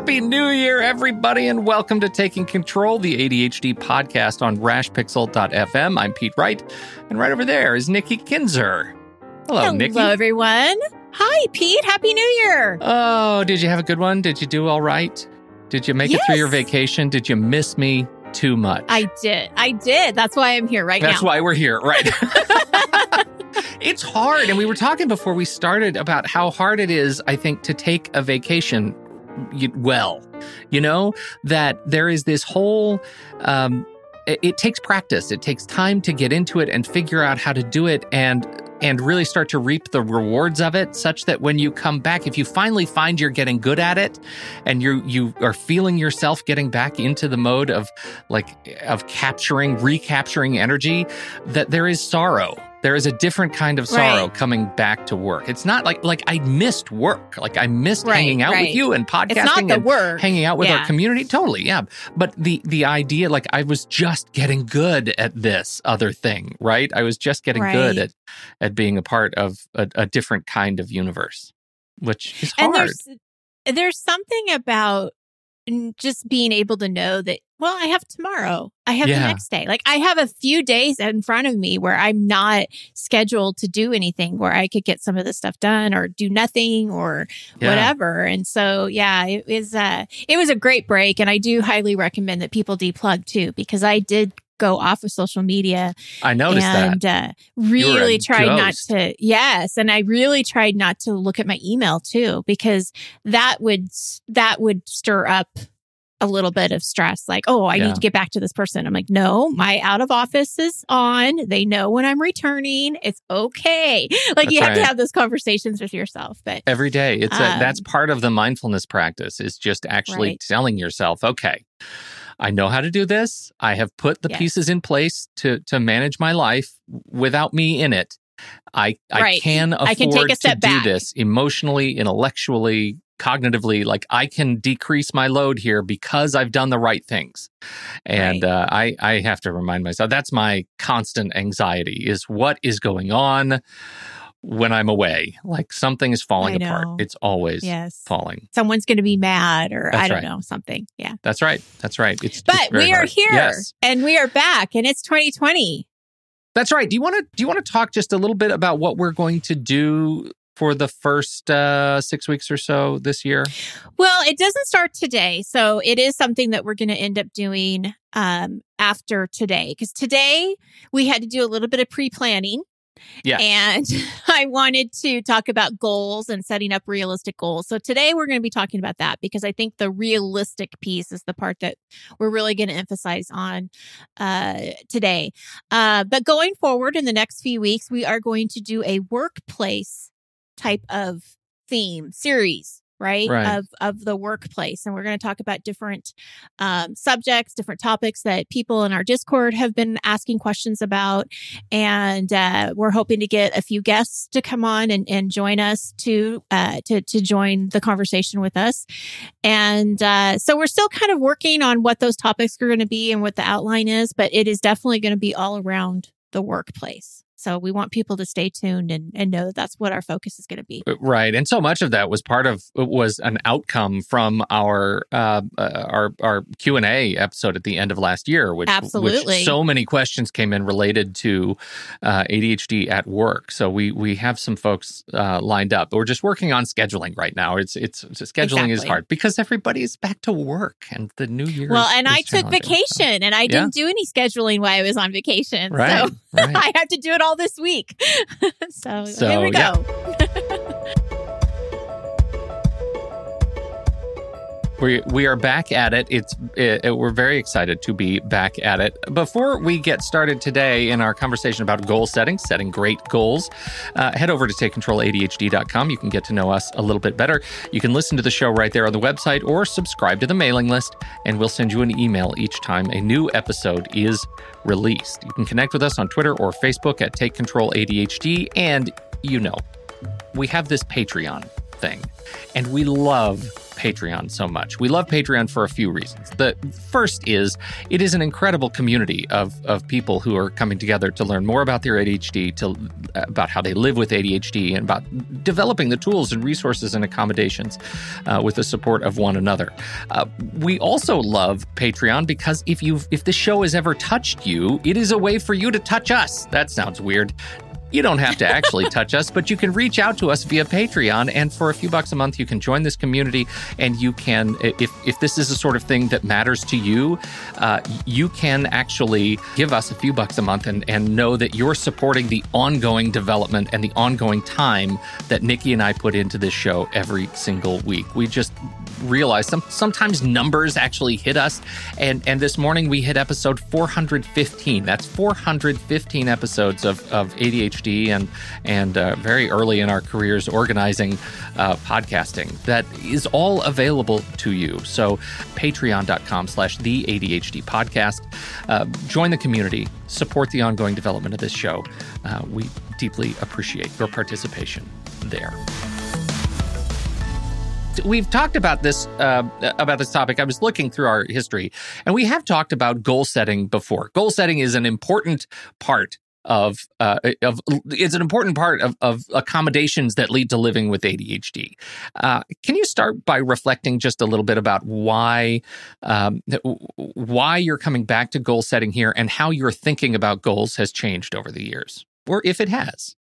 Happy New Year, everybody, and welcome to Taking Control, the ADHD podcast on rashpixel.fm. I'm Pete Wright, and right over there is Nikki Kinzer. Hello, Hello, Nikki. Hello, everyone. Hi, Pete. Happy New Year. Oh, did you have a good one? Did you do all right? Did you make it through your vacation? Did you miss me too much? I did. I did. That's why I'm here right That's now. That's why we're here, right? it's hard. And we were talking before we started about how hard it is, I think, to take a vacation well. You know, that there is this whole, um, it, it takes practice. It takes time to get into it and figure out how to do it and and really start to reap the rewards of it such that when you come back if you finally find you're getting good at it and you you are feeling yourself getting back into the mode of like of capturing recapturing energy that there is sorrow there is a different kind of sorrow Right. coming back to work. It's not like like i missed work. Like i missed Right, hanging out with you and podcasting it's not the and word. hanging out with our community. Totally yeah. But the the idea like i was just getting good at this other thing right? I was just getting good at at being a part of a, a different kind of universe which is and hard. there's there's something about n- just being able to know that well i have tomorrow i have Yeah. the next day like i have a few days in front of me where i'm not scheduled to do anything where i could get some of this stuff done or do nothing or Yeah. whatever and so yeah it was uh it was a great break and i do highly recommend that people deplug too because i did go off of social media i noticed that. and uh, really a tried not to yes and i really tried not to look at my email too because that would that would stir up a little bit of stress like oh i Yeah. need to get back to this person. I'm like no my out of office is on. They know when i'm returning. It's okay. Like you That's have to have those conversations with yourself but every day. It's a, Um, that's part of the mindfulness practice is just actually Right. telling yourself okay i know how to do this i have put the Yes. pieces in place to to manage my life without me in it i i can afford I can take a step to back. do this emotionally intellectually cognitively like i can decrease my load here because i've done the right things and Right. uh, i i have to remind myself that's my constant anxiety is what is going on when i'm away like something is falling apart it's always yes falling someone's going to be mad or i don't right. know something yeah that's right that's right it's but we are hard. here yes and we are back and it's 2020 that's right do you want to do you want to talk just a little bit about what we're going to do for the first uh six weeks or so this year Well, it doesn't start today. So it is something that we're going to end up doing um, after today. Because today we had to do a little bit of pre planning. Yeah. And I wanted to talk about goals and setting up realistic goals. So today we're going to be talking about that because I think the realistic piece is the part that we're really going to emphasize on uh, today. Uh, but going forward in the next few weeks, we are going to do a workplace type of theme series right, Right. of of the workplace. And we're going to talk about different um, subjects different topics that people in our discord have been asking questions about. And uh, we're hoping to get a few guests to come on and, and join us to uh, to to join the conversation with us. And uh, so we're still kind of working on what those topics are going to be and what the outline is but it is definitely going to be all around the workplace so we want people to stay tuned and, and know that that's what our focus is going to be Right, and so much of that was part of was an outcome from our uh, uh, our our Q and A episode at the end of last year, which Absolutely. which so many questions came in related to uh, ADHD at work. So we we have some folks uh, lined up. We're just working on scheduling right now. It's it's, it's scheduling is hard because everybody's back to work and the new year. Well, is- and is I took challenging, so- vacation and I didn't do any scheduling while I was on vacation. Right, So right. I have to do it all this week. so, So, here we yeah. go. We we are back at it. It's it, we're very excited to be back at it. Before we get started today in our conversation about goal setting, setting great goals, uh, head over to takecontroladhd.com. You can get to know us a little bit better. You can listen to the show right there on the website or subscribe to the mailing list, and we'll send you an email each time a new episode is released. You can connect with us on Twitter or Facebook at Take Control ADHD, and you know we have this Patreon thing. And we love Patreon so much. We love Patreon for a few reasons. The first is it is an incredible community of, of people who are coming together to learn more about their ADHD, to about how they live with ADHD, and about developing the tools and resources and accommodations uh, with the support of one another. Uh, we also love Patreon because if you if the show has ever touched you, it is a way for you to touch us. That sounds weird. You don't have to actually touch us, but you can reach out to us via Patreon. And for a few bucks a month, you can join this community. And you can, if, if this is the sort of thing that matters to you, uh, you can actually give us a few bucks a month and, and know that you're supporting the ongoing development and the ongoing time that Nikki and I put into this show every single week. We just realize some sometimes numbers actually hit us and and this morning we hit episode 415 that's 415 episodes of, of adhd and and uh, very early in our careers organizing uh, podcasting that is all available to you. So patreon.com slash the ADHD podcast. Uh, join the community, support the ongoing development of this show. Uh, we deeply appreciate your participation there we've talked about this uh, about this topic. I was looking through our history, and we have talked about goal setting before. Goal setting is an important part of uh, of it's an important part of, of accommodations that lead to living with ADHD. Uh, can you start by reflecting just a little bit about why um, why you're coming back to goal setting here and how your thinking about goals has changed over the years, or if it has?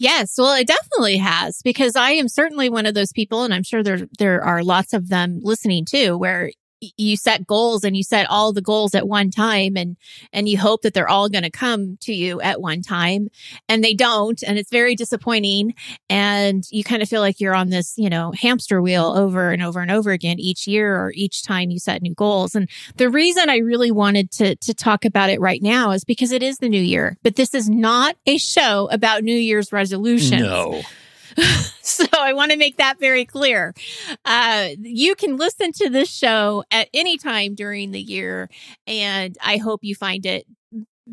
Yes, well, it definitely has because I am certainly one of those people, and I'm sure there there are lots of them listening too, where you set goals and you set all the goals at one time and and you hope that they're all going to come to you at one time. And they don't and it's very disappointing. And you kind of feel like you're on this you know hamster wheel over and over and over again each year or each time you set new goals. And the reason I really wanted to to talk about it right now is because it is the new year but this is not a show about new year's resolutions. No so I want to make that very clear. Uh, you can listen to this show at any time during the year, and I hope you find it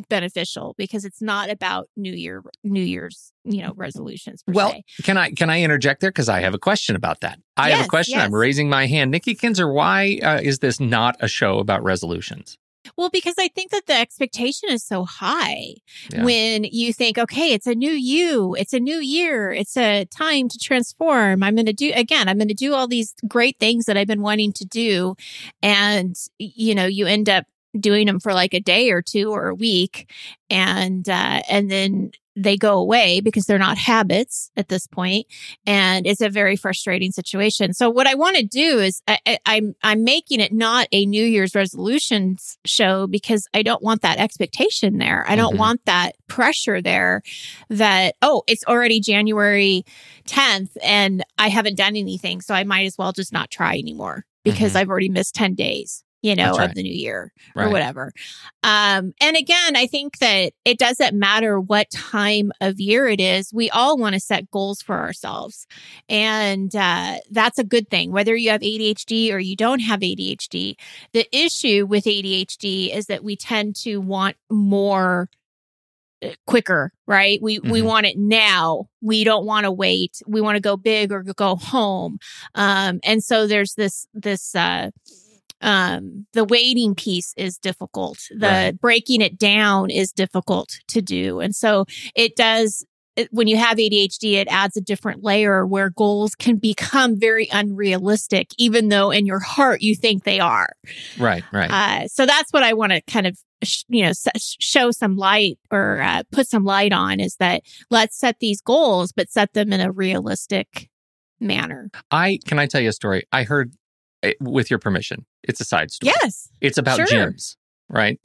beneficial because it's not about new year new year's you know resolutions well se. can i can i interject there because i have a question about that i yes, have a question yes. i'm raising my hand nikki kinzer why uh, is this not a show about resolutions well, because I think that the expectation is so high yeah. when you think, okay, it's a new you, it's a new year, it's a time to transform. I'm going to do, again, I'm going to do all these great things that I've been wanting to do. And, you know, you end up doing them for like a day or two or a week and uh and then they go away because they're not habits at this point and it's a very frustrating situation so what i want to do is I, am I'm, I'm making it not a new year's resolutions show because i don't want that expectation there i don't mm-hmm. want that pressure there that oh it's already january 10th and i haven't done anything so i might as well just not try anymore because mm-hmm. i've already missed 10 days you know, right. of the new year right. or whatever. Um, and again, I think that it doesn't matter what time of year it is. We all want to set goals for ourselves. And uh, that's a good thing, whether you have ADHD or you don't have ADHD. The issue with ADHD is that we tend to want more uh, quicker right we mm-hmm. we want it now we don't want to wait we want to go big or go home um and so there's this this uh um, the waiting piece is difficult. The right. breaking it down is difficult to do. And so it does when you have ADHD, it adds a different layer where goals can become very unrealistic, even though in your heart you think they are. Right, right. Uh, so that's what I want to kind of, sh- you know, show some light or uh, put some light on is that let's set these goals, but set them in a realistic manner. I can I tell you a story? I heard Eh, with your permission. It's a side story. Yes. It's about sure. gyms, right?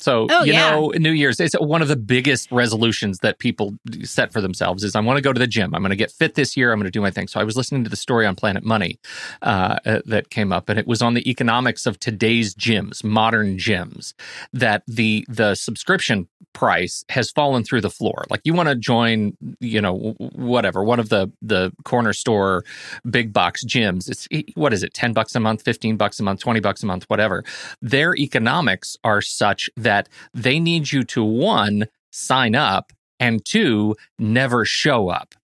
So, oh, you yeah. know, New Year's, it's one of the biggest resolutions that people set for themselves is I want to go to the gym. I'm going to get fit this year. I'm going to do my thing. So I was listening to the story on Planet Money uh, uh, that came up, and it was on the economics of today's gyms, modern gyms, that the the subscription price has fallen through the floor. Like you want to join, you know, whatever, one of the the corner store big box gyms. It's what is it, 10 bucks a month, 15 bucks a month, 20 bucks a month, whatever. Their economics are such that that they need you to one, sign up, and two, never show up.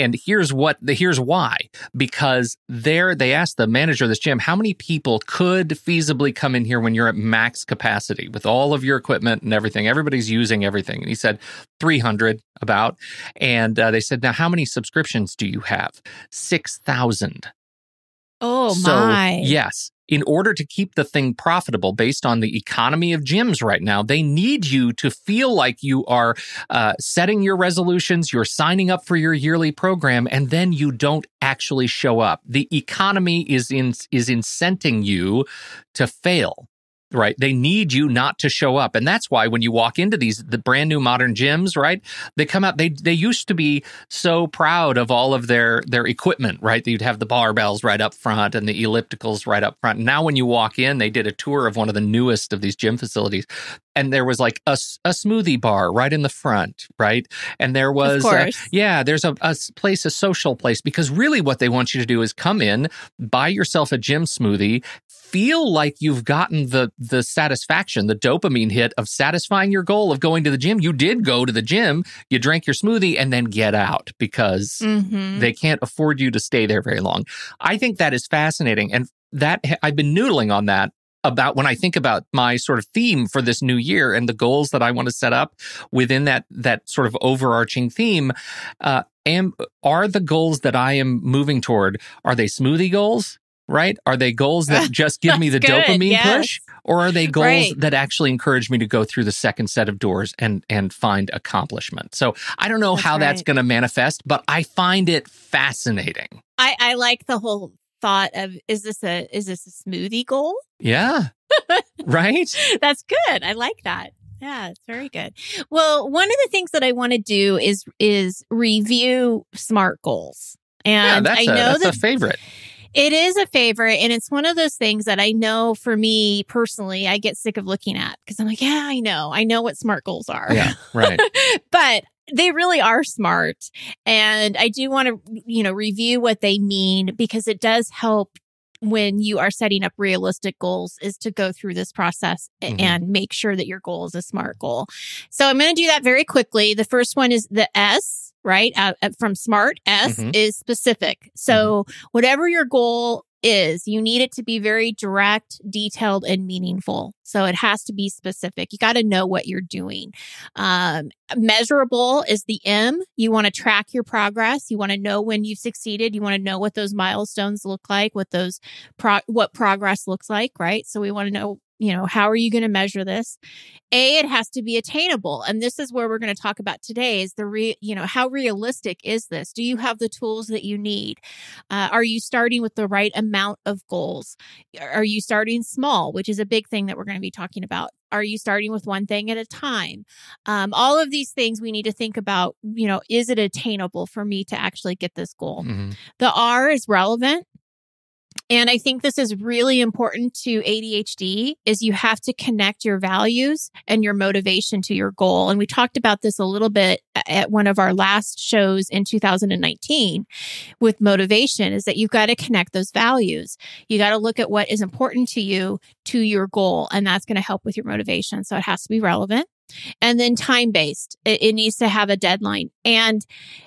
and here's what the here's why. Because there they asked the manager of this gym how many people could feasibly come in here when you're at max capacity with all of your equipment and everything? Everybody's using everything. And he said 300 about. And uh, they said now how many subscriptions do you have? 6000 Oh so, my. yes. In order to keep the thing profitable based on the economy of gyms right now, they need you to feel like you are uh, setting your resolutions, you're signing up for your yearly program, and then you don't actually show up. The economy is in, is incenting you to fail right? They need you not to show up. And that's why when you walk into these the brand new modern gyms right? They come out they they used to be so proud of all of their their equipment right? You'd have the barbells right up front and the ellipticals right up front. Now when you walk in they did a tour of one of the newest of these gym facilities and there was like a, a smoothie bar right in the front right? And there was uh, yeah there's a, a place a social place because really what they want you to do is come in buy yourself a gym smoothie feel like you've gotten the the satisfaction, the dopamine hit of satisfying your goal of going to the gym. You did go to the gym, you drank your smoothie, and then get out because mm-hmm. they can't afford you to stay there very long. I think that is fascinating, and that I've been noodling on that about when I think about my sort of theme for this new year and the goals that I want to set up within that that sort of overarching theme. Uh, am are the goals that I am moving toward are they smoothie goals? Right? Are they goals that just give me the good, dopamine yes. push or are they goals right. that actually encourage me to go through the second set of doors and and find accomplishment? So, I don't know that's how right. that's going to manifest, but I find it fascinating. I I like the whole thought of is this a is this a smoothie goal? Yeah. right? That's good. I like that. Yeah, it's very good. Well, one of the things that I want to do is is review SMART goals. And yeah, I a, know that's that a favorite. It is a favorite. And it's one of those things that I know for me personally, I get sick of looking at because I'm like, yeah, I know. I know what SMART goals are. Yeah, right. but they really are smart. And I do want to, you know, review what they mean because it does help when you are setting up realistic goals is to go through this process mm-hmm. and make sure that your goal is a smart goal. So I'm going to do that very quickly. The first one is the S, right? Uh, from smart S mm-hmm. is specific. So mm-hmm. whatever your goal is you need it to be very direct, detailed, and meaningful. So it has to be specific. You got to know what you're doing. Um, measurable is the M. You want to track your progress. You want to know when you've succeeded. You want to know what those milestones look like, what those pro- what progress looks like, right? So we want to know you know, how are you going to measure this? A, it has to be attainable. And this is where we're going to talk about today is the re, you know, how realistic is this? Do you have the tools that you need? Uh, are you starting with the right amount of goals? Are you starting small, which is a big thing that we're going to be talking about? Are you starting with one thing at a time? Um, all of these things we need to think about, you know, is it attainable for me to actually get this goal? Mm-hmm. The R is relevant. And I think this is really important to ADHD is you have to connect your values and your motivation to your goal. And we talked about this a little bit at one of our last shows in 2019 with motivation is that you've got to connect those values. You got to look at what is important to you to your goal and that's going to help with your motivation. So it has to be relevant. And then time based, it, it, needs to have a deadline. And,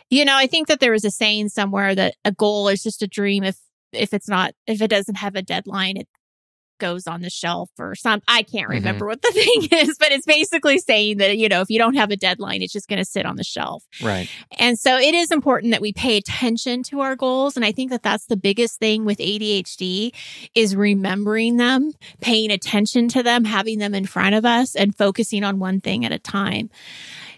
you know, I think that there was a saying somewhere that a goal is just a dream if if it's not if it doesn't have a deadline it goes on the shelf or some I can't mm-hmm. remember mm-hmm. what the thing is but it's basically saying that you know if you don't have a deadline it's just going to sit on the shelf. Right. And so it is important that we pay attention to our goals and I think that that's the biggest thing with ADHD is remembering them, paying attention to them, having them in front of us and focusing on one thing at a time.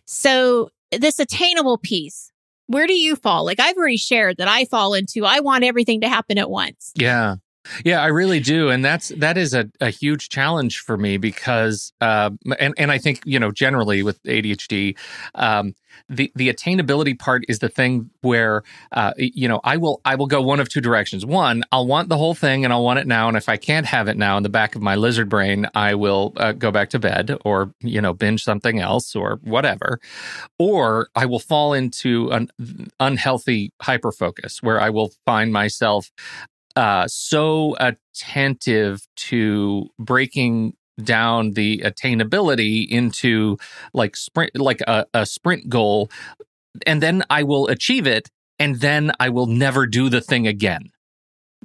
So this attainable piece where do you fall? Like I've already shared that I fall into I want everything to happen at once. Yeah. Yeah, I really do, and that's that is a, a huge challenge for me because, uh, and and I think you know generally with ADHD, um, the the attainability part is the thing where uh, you know I will I will go one of two directions. One, I'll want the whole thing and I'll want it now, and if I can't have it now in the back of my lizard brain, I will uh, go back to bed or you know binge something else or whatever, or I will fall into an unhealthy hyper focus where I will find myself uh, so attentive to breaking down the attainability into like sprint like a, a sprint goal and then i will achieve it and then I will never do the thing again.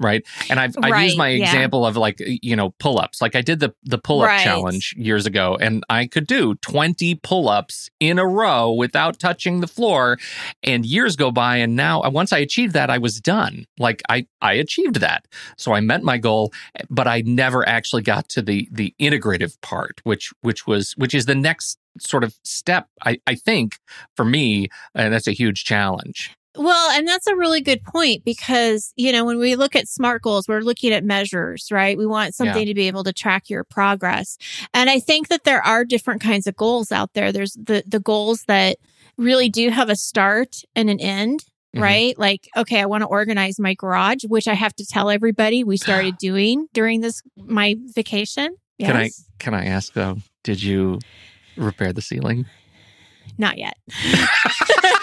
Right. And I've, I've Right, used my yeah. example of like, you know, pull ups. Like I did the, the pull up Right. challenge years ago and I could do 20 pull ups in a row without touching the floor. And years go by. And now uh, once I achieved that, I was done. Like I, I achieved that. So I met my goal, but I never actually got to the, the integrative part, which, which was, which is the next sort of step, I, I think for me. And that's a huge challenge. Well, and that's a really good point because, you know, when we look at SMART goals, we're looking at measures, right? We want something to be able to track your progress. And I think that there are different kinds of goals out there. There's the, the goals that really do have a start and an end. Mhm. Right? Like, okay, I want to organize my garage, which I have to tell everybody we started doing during this, my vacation. Can I can I ask though? Did you repair the ceiling? Not yet.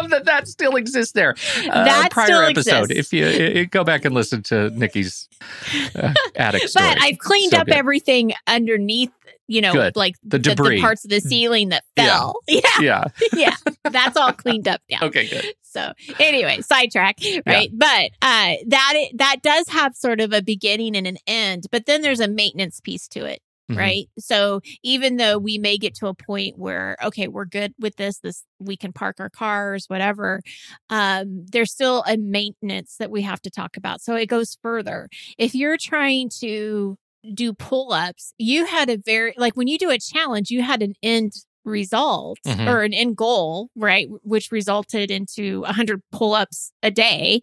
Love that that still exists there. Uh, That prior still episode. exists. If you i- go back and listen to Nikki's uh, attic story, But I've cleaned So up good. everything underneath, you know, Good. like The debris. parts of the ceiling that Yeah. fell. Yeah. Yeah. Yeah. That's all cleaned up now. Okay. Good. So anyway, sidetrack, right? But uh that that does have sort of a beginning and an end, but then there's a maintenance piece to it. Mhm. Right. So even though we may get to a point where, okay, we're good with this, this we can park our cars, whatever, um, there's still a maintenance that we have to talk about. So it goes further. If you're trying to do pull ups, you had a very, like when you do a challenge, you had an end result Mhm. or an end goal, right? Which resulted into 100 pull ups a day.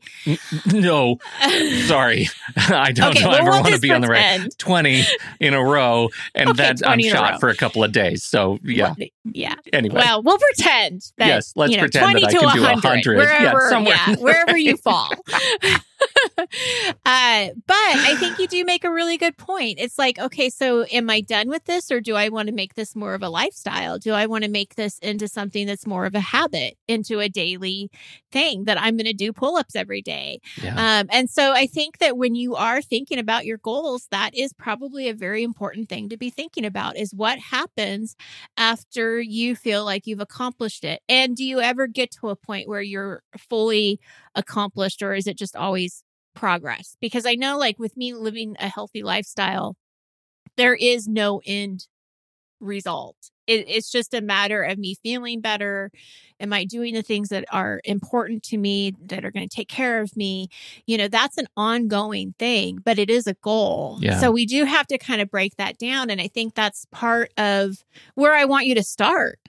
No, sorry, I don't okay, well, ever want to be on the right twenty in a row, and Okay, that I'm 20 in a row. shot for a couple of days. So yeah. Well, yeah. Anyway, Well, we'll pretend that Yes, let's you know, pretend 20 that I to can do 100, 100. Yeah, wherever, somewhere. yeah, wherever you fall. uh, but I think you do make a really good point. It's like, okay, so am I done with this, or do I want to make this more of a lifestyle? Do I want to make this into something that's more of a habit, into a daily thing that I'm going to do pull ups every day? yeah. Um, and so I think that when you are thinking about your goals, that is probably a very important thing to be thinking about is what happens after you feel like you've accomplished it. And do you ever get to a point where you're fully accomplished or is it just always progress? Because I know like with me living a healthy lifestyle, there is no end result. It, it's just a matter of me feeling better. Am I doing the things that are important to me, that are going to take care of me? You know, that's an ongoing thing, but it is a goal. Yeah. So we do have to kind of break that down. And I think that's part of where I want you to start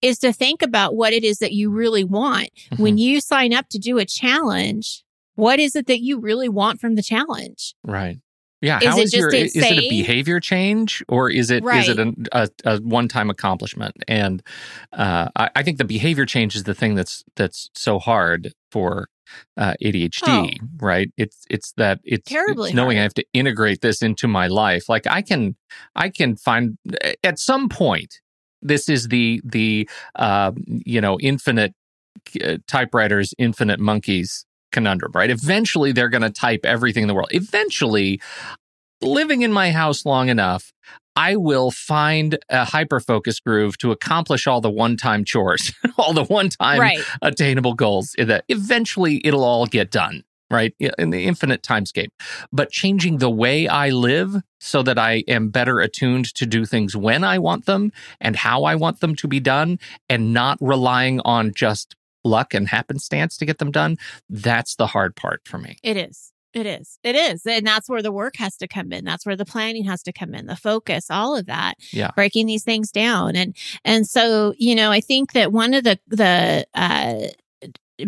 is to think about what it is that you really want. When mm-hmm. you sign up to do a challenge, what is it that you really want from the challenge? Right. Yeah. Is How it is just your? Is it a behavior change or is it is it Right. a, a, a one time accomplishment? And uh, I, I think the behavior change is the thing that's that's so hard for uh, ADHD. Right. It's it's that it's, Oh. Terribly it's knowing I have to integrate this into my life. Like I can I can find at some point. This is the the uh, you know infinite uh, typewriters, infinite monkeys conundrum, right? Eventually, they're going to type everything in the world. Eventually, living in my house long enough, I will find a hyper focus groove to accomplish all the one time chores, all the one time right. attainable goals that eventually it'll all get done, right? In the infinite timescape. But changing the way I live so that I am better attuned to do things when I want them and how I want them to be done and not relying on just luck and happenstance to get them done. That's the hard part for me. It is. It is. It is. And that's where the work has to come in. That's where the planning has to come in, the focus, all of that. Yeah. Breaking these things down. And and so, you know, I think that one of the the uh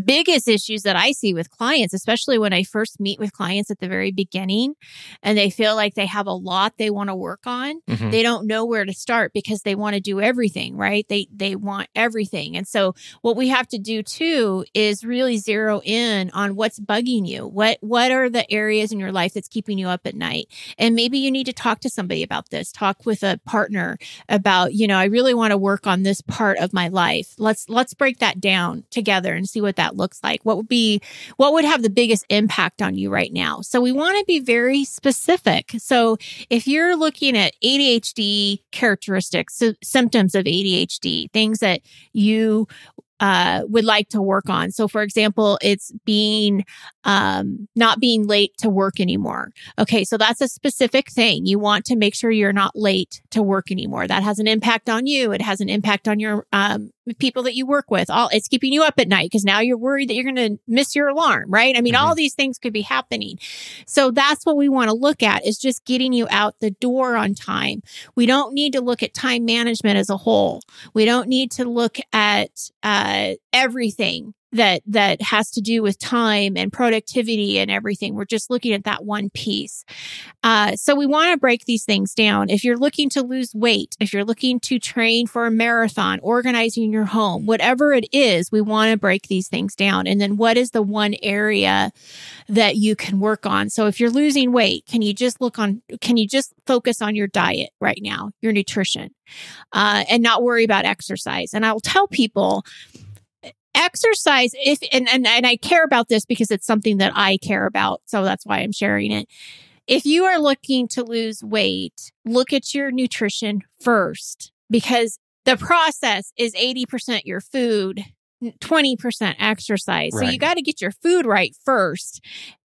biggest issues that I see with clients, especially when I first meet with clients at the very beginning and they feel like they have a lot they want to work on, Mhm. they don't know where to start because they want to do everything, right? They they want everything. And so what we have to do too is really zero in on what's bugging you. What what are the areas in your life that's keeping you up at night? And maybe you need to talk to somebody about this. Talk with a partner about, you know, I really want to work on this part of my life. Let's let's break that down together and see what that looks like. What would be what would have the biggest impact on you right now? So we want to be very specific. So if you're looking at ADHD characteristics, so symptoms of ADHD, things that you uh, would like to work on. So, for example, it's being um, not being late to work anymore. Okay, so that's a specific thing. You want to make sure you're not late to work anymore. That has an impact on you. It has an impact on your um, people that you work with. All it's keeping you up at night because now you're worried that you're going to miss your alarm, right? I mean, mm-hmm. all these things could be happening. So that's what we want to look at is just getting you out the door on time. We don't need to look at time management as a whole. We don't need to look at uh, everything that that has to do with time and productivity and everything. We're just looking at that one piece. Uh, so we want to break these things down. If you're looking to lose weight, if you're looking to train for a marathon, organizing your home, whatever it is, we want to break these things down. And then what is the one area that you can work on? So if you're losing weight, can you just look on? Can you just focus on your diet right now, your nutrition, uh, and not worry about exercise? And I'll tell people exercise if and, and and I care about this because it's something that I care about so that's why I'm sharing it. If you are looking to lose weight, look at your nutrition first because the process is 80% your food, 20% exercise. Right. So you got to get your food right first.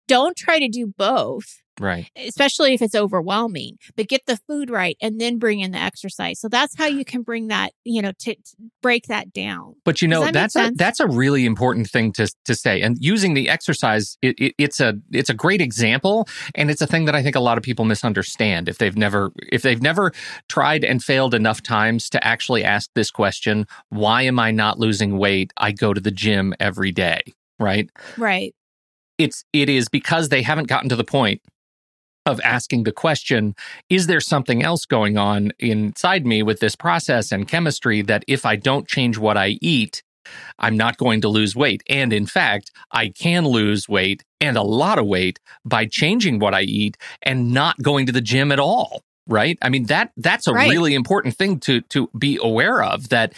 Don't try to do both Right. Especially if it's overwhelming, but get the food right and then bring in the exercise. So that's how you can bring that, you know, to, to break that down. But you know, that that's a, that's a really important thing to to say. And using the exercise, it, it, it's a it's a great example, and it's a thing that I think a lot of people misunderstand if they've never if they've never tried and failed enough times to actually ask this question: Why am I not losing weight? I go to the gym every day. Right. Right. It's it is because they haven't gotten to the point of asking the question is there something else going on inside me with this process and chemistry that if I don't change what I eat, I'm not going to lose weight. And in fact, I can lose weight and a lot of weight by changing what I eat and not going to the gym at all right i mean that that's a right. really important thing to to be aware of that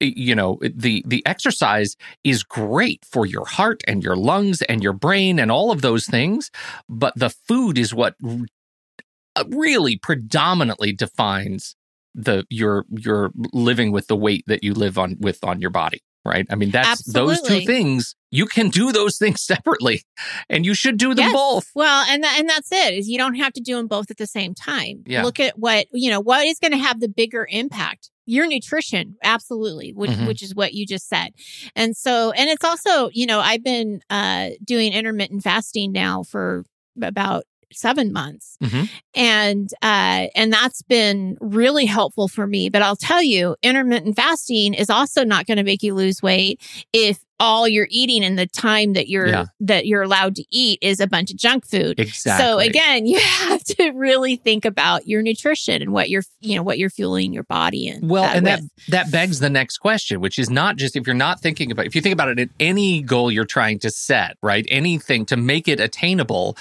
you know the the exercise is great for your heart and your lungs and your brain and all of those things but the food is what uh, really predominantly defines the your your living with the weight that you live on with on your body right? I mean, that's Absolutely. those two things. You can do those things separately, and you should do them yes. both. Well, and th- and that's it. Is you don't have to do them both at the same time. Yeah. Look at what you know. What is going to have the bigger impact? Your nutrition, absolutely, which mm-hmm. which is what you just said. And so, and it's also, you know, I've been uh, doing intermittent fasting now for about seven months. Mm-hmm. And, uh, and that's been really helpful for me. But I'll tell you, intermittent fasting is also not going to make you lose weight if all you're eating in the time that you're yeah. that you're allowed to eat is a bunch of junk food. Exactly. So again, you have to really think about your nutrition and what you're you know what you're fueling your body in. Well, that and with. that that begs the next question, which is not just if you're not thinking about if you think about it at any goal you're trying to set, right? Anything to make it attainable,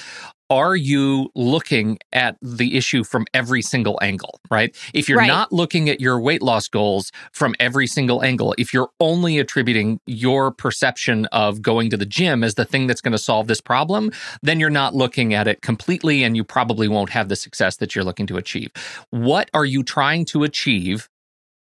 are you looking at the issue from every single angle, right? If you're right. not looking at your weight loss goals from every single angle, if you're only attributing your perception of going to the gym as the thing that's going to solve this problem, then you're not looking at it completely and you probably won't have the success that you're looking to achieve. What are you trying to achieve?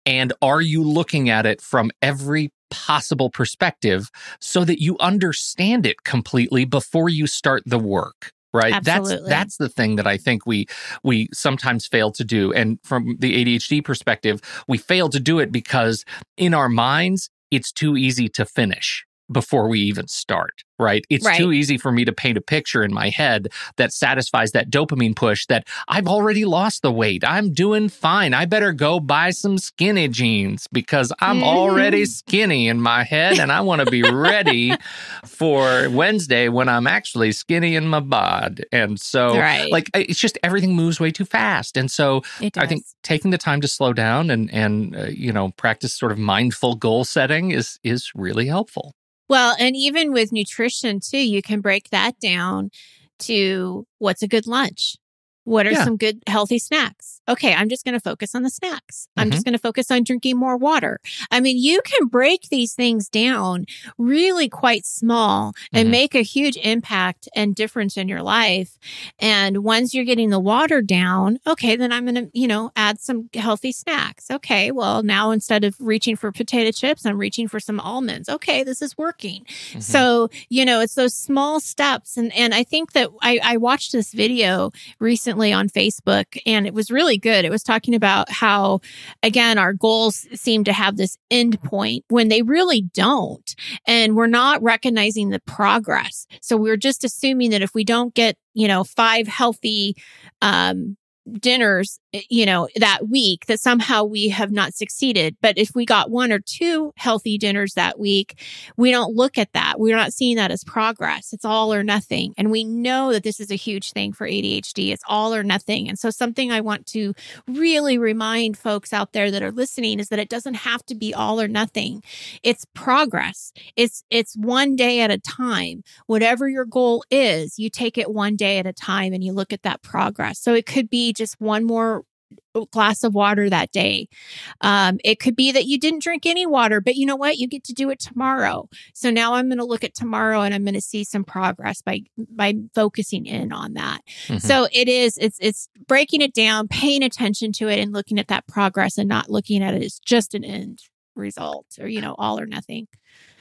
And are you looking at it from every possible perspective so that you understand it completely before you start the work? Right? Absolutely. that's that's the thing that i think we we sometimes fail to do. And from the adhd perspective we fail to do it because in our minds it's too easy to finish before we even start right? It's right. too easy for me to paint a picture in my head that satisfies that dopamine push that I've already lost the weight. I'm doing fine. I better go buy some skinny jeans because I'm already skinny in my head and I want to be ready for Wednesday when I'm actually skinny in my bod. And so, right. like, it's just everything moves way too fast. And so, I think taking the time to slow down and, and, uh, you know, practice sort of mindful goal setting is, is really helpful. Well, and even with nutrition too, you can break that down to what's a good lunch. What are Yeah. some good healthy snacks? Okay, I'm just going to focus on the snacks. I'm Mm-hmm. just going to focus on drinking more water. I mean, you can break these things down really quite small and Mhm. make a huge impact and difference in your life. And once you're getting the water down, okay, then I'm going to, you know, add some healthy snacks. Okay, well, now instead of reaching for potato chips, I'm reaching for some almonds. Okay, this is working. Mhm. So, you know, it's those small steps. And, and I think that I, I watched this video recently on Facebook and it was really good. It was talking about how, again, our goals seem to have this end point when they really don't. And we're not recognizing the progress. So we're just assuming that if we don't get, you know, five healthy, um, dinners, eh, you know, that week that somehow we have not succeeded. But if we got one or two healthy dinners that week, we don't look at that. We're not seeing that as progress. It's all or nothing. And we know that this is a huge thing for ADHD. It's all or nothing. And so something I want to really remind folks out there that are listening is that it doesn't have to be all or nothing. It's progress. It's it's one day at a time. Whatever your goal is, you take it one day at a time and you look at that progress. So it could be just one more glass of water that day. Um, it could be that you didn't drink any water, but you know what? You get to do it tomorrow. So now I'm going to look at tomorrow and I'm going to see some progress by by focusing in on that. Mhm. So it is it's it's breaking it down, paying attention to it and looking at that progress and not looking at it as just an end result or you know all or nothing.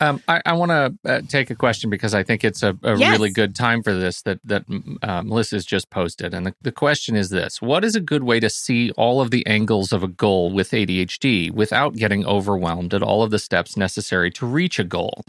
Um, I, I want to uh, take a question because I think it's a, a Yes. really good time for this that that uh, Melissa's just posted, and the, the question is this: What is a good way to see all of the angles of a goal with ADHD without getting overwhelmed at all of the steps necessary to reach a goal?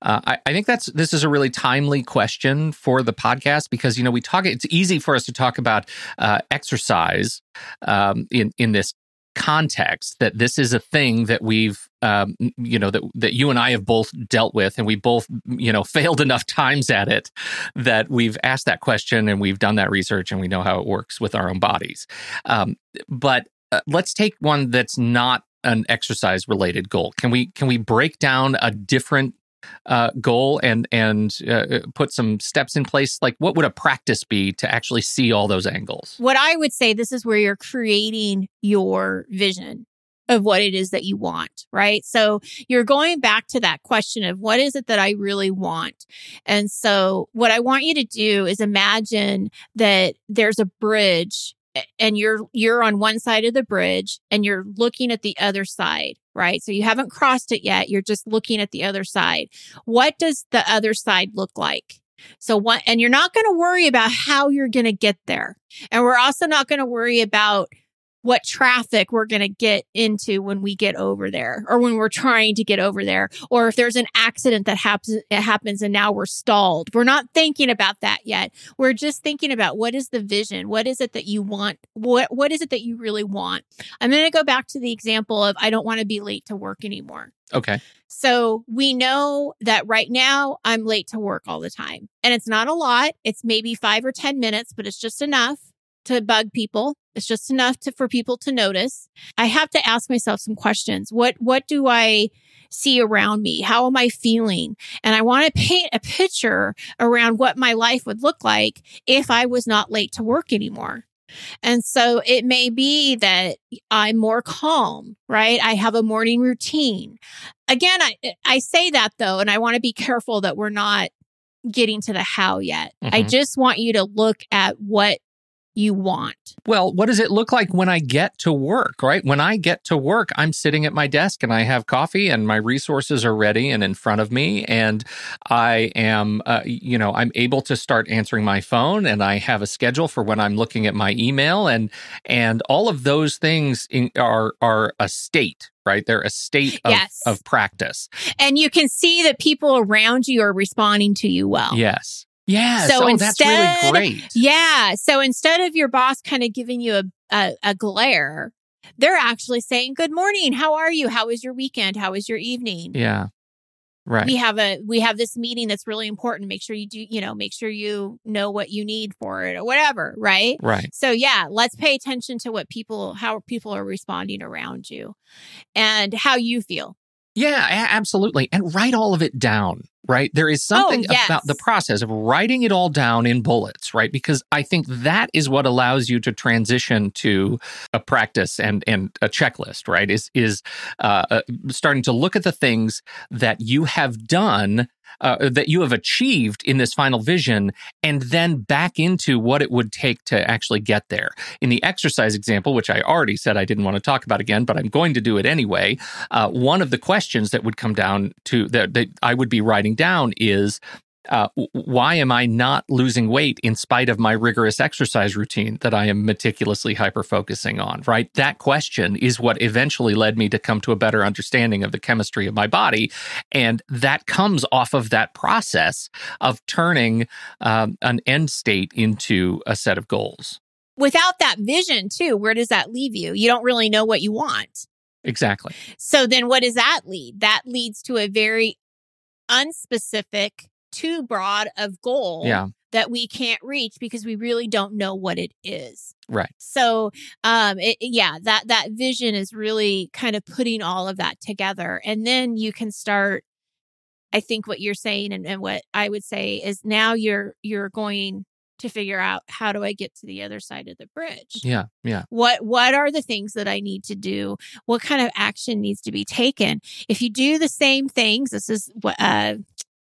Uh, I, I think that's this is a really timely question for the podcast because you know we talk. It's easy for us to talk about uh, exercise um, in in this context that this is a thing that we've um, you know that that you and I have both dealt with and we both you know failed enough times at it that we've asked that question and we've done that research and we know how it works with our own bodies. Um, but uh, let's take one that's not an exercise related goal. Can we can we break down a different uh, goal and and uh, put some steps in place like what would a practice be to actually see all those angles What I would say this is where you're creating your vision of what it is that you want, right? So you're going back to that question of what is it that I really want? And so what I want you to do is imagine that there's a bridge and you're you're on one side of the bridge and you're looking at the other side, right? So you haven't crossed it yet, you're just looking at the other side. What does the other side look like? So what and you're not going to worry about how you're going to get there. And we're also not going to worry about what traffic we're going to get into when we get over there or when we're trying to get over there or if there's an accident that happens it happens and now we're stalled. We're not thinking about that yet. We're just thinking about what is the vision? What is it that you want? What what is it that you really want? I'm going to go back to the example of I don't want to be late to work anymore. okay So we know that right now I'm late to work all the time. And it's not a lot. It's maybe five or 10 minutes, but it's just enough to bug people. It's just enough to, for people to notice. I have to ask myself some questions. What, what do I see around me? How am I feeling? And I want to paint a picture around what my life would look like if I was not late to work anymore. And so it may be that I'm more calm, right? I have a morning routine. Again, I, I say that though, and I want to be careful that we're not getting to the how yet. I Mhm. just want you to look at what you want. Well, what does it look like when I get to work, right? When I get to work, I'm sitting at my desk and I have coffee and my resources are ready and in front of me. And I am, uh, you know, I'm able to start answering my phone and I have a schedule for when I'm looking at my email and, and all of those things in, are, are a state, right? They're a state of, Yes. of practice. And you can see that people around you are responding to you well. Yes. Yes. So oh, that's really instead- great. Yeah. So instead of your boss kind of giving you a, a, a glare, they're actually saying, Good morning. How are you? How was your weekend? How was your evening? Yeah. Right. We have a we have this meeting that's really important. Make sure you do, you know, make sure you know what you need for it or whatever, right? Right. So yeah, let's pay attention to what people how people are responding around you and how you feel. Yeah, absolutely. And write all of it down. right? There is something Oh, yes. about the process of writing it all down in bullets, right? Because I think that is what allows you to transition to a practice and and a checklist, right? Is is uh, uh, starting to look at the things that you have done. Uh, that you have achieved in this final vision, and then back into what it would take to actually get there. In the exercise example, which I already said I didn't want to talk about again, but I'm going to do it anyway, uh, one of the questions that would come down to that, that I would be writing down is uh, why am I not losing weight in spite of my rigorous exercise routine that I am meticulously hyper focusing on? Right. That question is what eventually led me to come to a better understanding of the chemistry of my body. And that comes off of that process of turning um, an end state into a set of goals. Without that vision, too, where does that leave you? You don't really know what you want. Exactly. So then what does that lead? That leads to a very unspecific, too broad of goal Yeah. that we can't reach because we really don't know what it is. Right. So um it, yeah, that that vision is really kind of putting all of that together. And then you can start I think what you're saying and, and what I would say is now you're you're going to figure out how do I get to the other side of the bridge? Yeah. Yeah. what what are the things that i need to do what kind of action needs to be taken if you do the same things this is what uh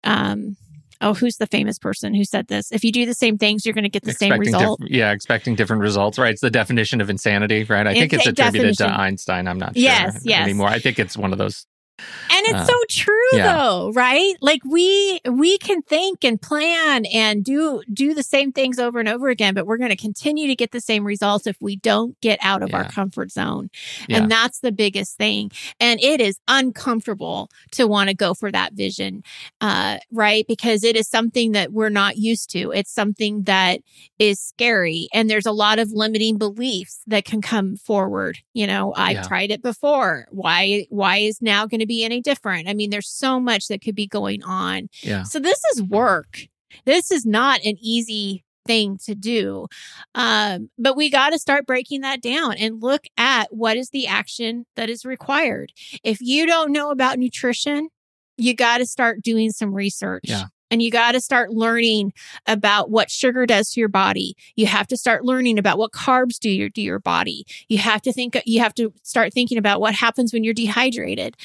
um oh who's the famous person who said this if you do the same things you're going to get the same Expecting result diff- yeah, expecting different results. Right. It's the definition of insanity, right? I think It's attributed to. Einstein. I'm not sure Yes, yes. anymore. I think it's one of those. And it's Uh, so true yeah. though right like we we can think and plan and do do the same things over and over again but we're going to continue to get the same results if we don't get out of our comfort zone Yeah. And that's the biggest thing. And it is uncomfortable to want to go for that vision, uh, right? Because it is something that we're not used to. It's something that is scary. And there's a lot of limiting beliefs that can come forward. You know, I've Yeah. tried it before. Why, why is now going to be any different? I mean, there's so much that could be going on. Yeah. So this is work. This is not an easy thing to do. Um, but we got to start breaking that down and look at what is the action that is required. If you don't know about nutrition, you got to start doing some research. Yeah. And you got to start learning about what sugar does to your body. You have to start learning about what carbs do your, to your body. You have to think, you have to start thinking about what happens when you're dehydrated,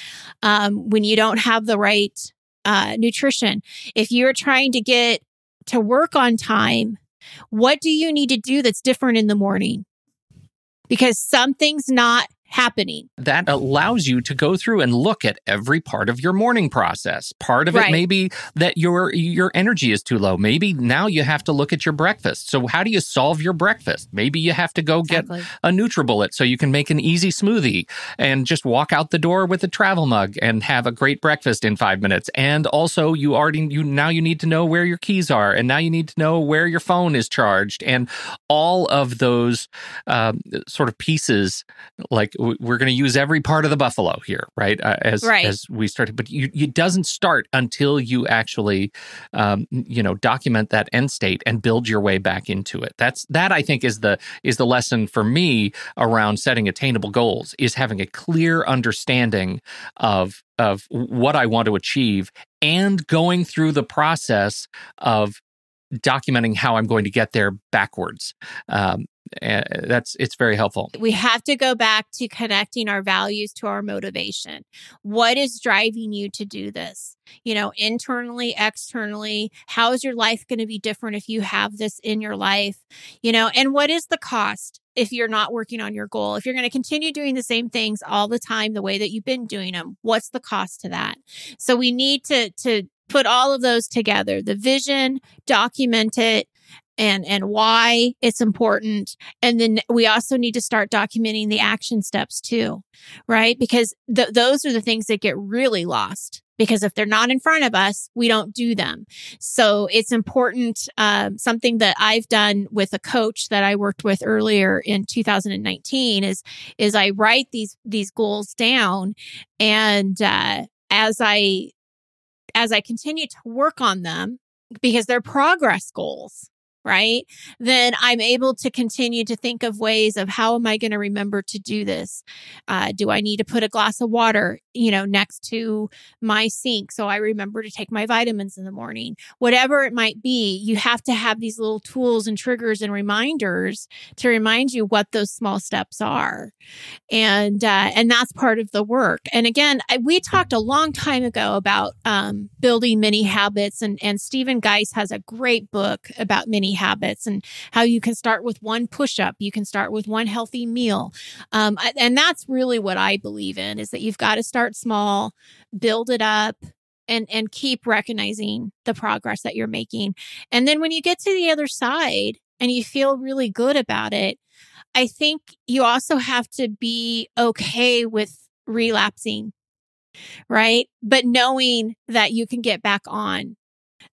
um, when you don't have the right uh, nutrition. If you're trying to get to work on time, what do you need to do that's different in the morning? Because something's not happening. that allows you to go through and look at every part of your morning process. Part of it Right. may be that your your energy is too low. Maybe now you have to look at your breakfast. So how do you solve your breakfast? Maybe you have to go get a NutriBullet so you can make an easy smoothie and just walk out the door with a travel mug and have a great breakfast in 5 minutes. And also you already you now you need to know where your keys are and now you need to know where your phone is charged and all of those um, sort of pieces like we're going to use every part of the buffalo here right? Uh, as Right. as we started but you, it doesn't start until you actually um, you know document that end state and build your way back into it. That's that i think is the is the lesson for me around setting attainable goals is having a clear understanding of of what i want to achieve and going through the process of documenting how i'm going to get there backwards. Um, uh, that's it's very helpful We have to go back to connecting our values to our motivation. What is driving you to do this? You know, internally, externally, how is your life going to be different if you have this in your life? You know, and what is the cost? If you're not working on your goal, if you're going to continue doing the same things all the time, the way that you've been doing them, what's the cost to that? So we need to, to put all of those together, the vision, document it, and and why it's important. And then we also need to start documenting the action steps too right? Because th- those are the things that get really lost because if they're not in front of us we don't do them. So it's important um, something that i've done with a coach that i worked with earlier in 2019 is is i write these these goals down and uh, as i as i continue to work on them because they're progress goals right? Then I'm able to continue to think of ways of how am I going to remember to do this? Uh, do I need to put a glass of water, you know, next to my sink so I remember to take my vitamins in the morning? Whatever it might be, you have to have these little tools and triggers and reminders to remind you what those small steps are, and uh, and that's part of the work. And again, I, we talked a long time ago about um, building mini habits, and and Stephen Guise has a great book about mini habits and how you can start with one push up, you can start with one healthy meal. Um, and that's really what I believe in is that you've got to start small, build it up, and and keep recognizing the progress that you're making. And then when you get to the other side and you feel really good about it, I think you also have to be okay with relapsing, right? But knowing that you can get back on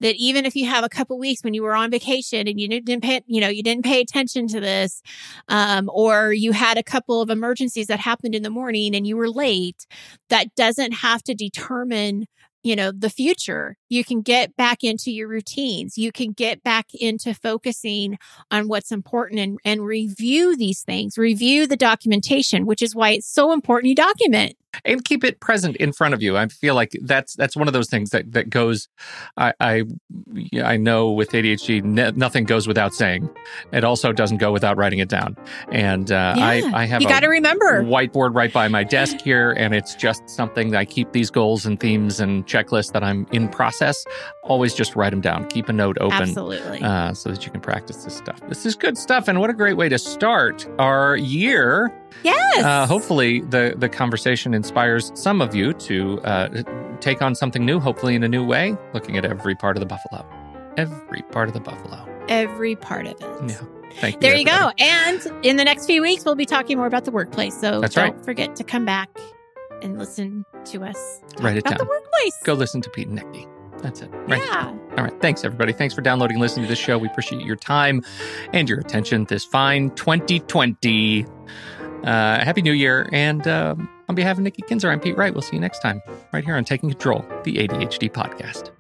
that even if you have a couple weeks when you were on vacation and you didn't pay, you know, you didn't pay attention to this, um, or you had a couple of emergencies that happened in the morning and you were late, that doesn't have to determine you know the future. You can get back into your routines. You can get back into focusing on what's important and, and review these things review the documentation which is why it's so important you document and keep it present in front of you. I feel like that's that's one of those things that that goes. I I, I know with ADHD, ne- nothing goes without saying. It also doesn't go without writing it down. And uh, yeah, I I have you got to remember whiteboard right by my desk here, and it's just something that I keep these goals and themes and checklists that I'm in process. Always just write them down. Keep a note open, absolutely, uh, so that you can practice this stuff. This is good stuff, and what a great way to start our year Yes. Uh, hopefully, the the conversation inspires some of you to uh, take on something new, hopefully in a new way, looking at every part of the buffalo, every part of the buffalo, every part of it. Yeah. Thank you. There you go. And in the next few weeks, we'll be talking more about the workplace. So That's don't right. forget to come back and listen to us. Write it about down. The workplace. Go listen to Pete and Nikki. That's it. Right. Yeah. All right. Thanks, everybody. Thanks for downloading and listening to this show. We appreciate your time and your attention this fine 2020. Uh, Happy New Year. And um, on behalf of Nikki Kinzer, I'm Pete Wright. We'll see you next time right here on Taking Control, the ADHD podcast.